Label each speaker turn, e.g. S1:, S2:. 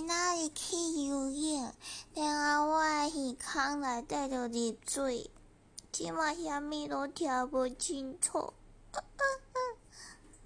S1: 今仔日去游泳，然后我诶耳孔内底就入水，即马啥物都听无清楚。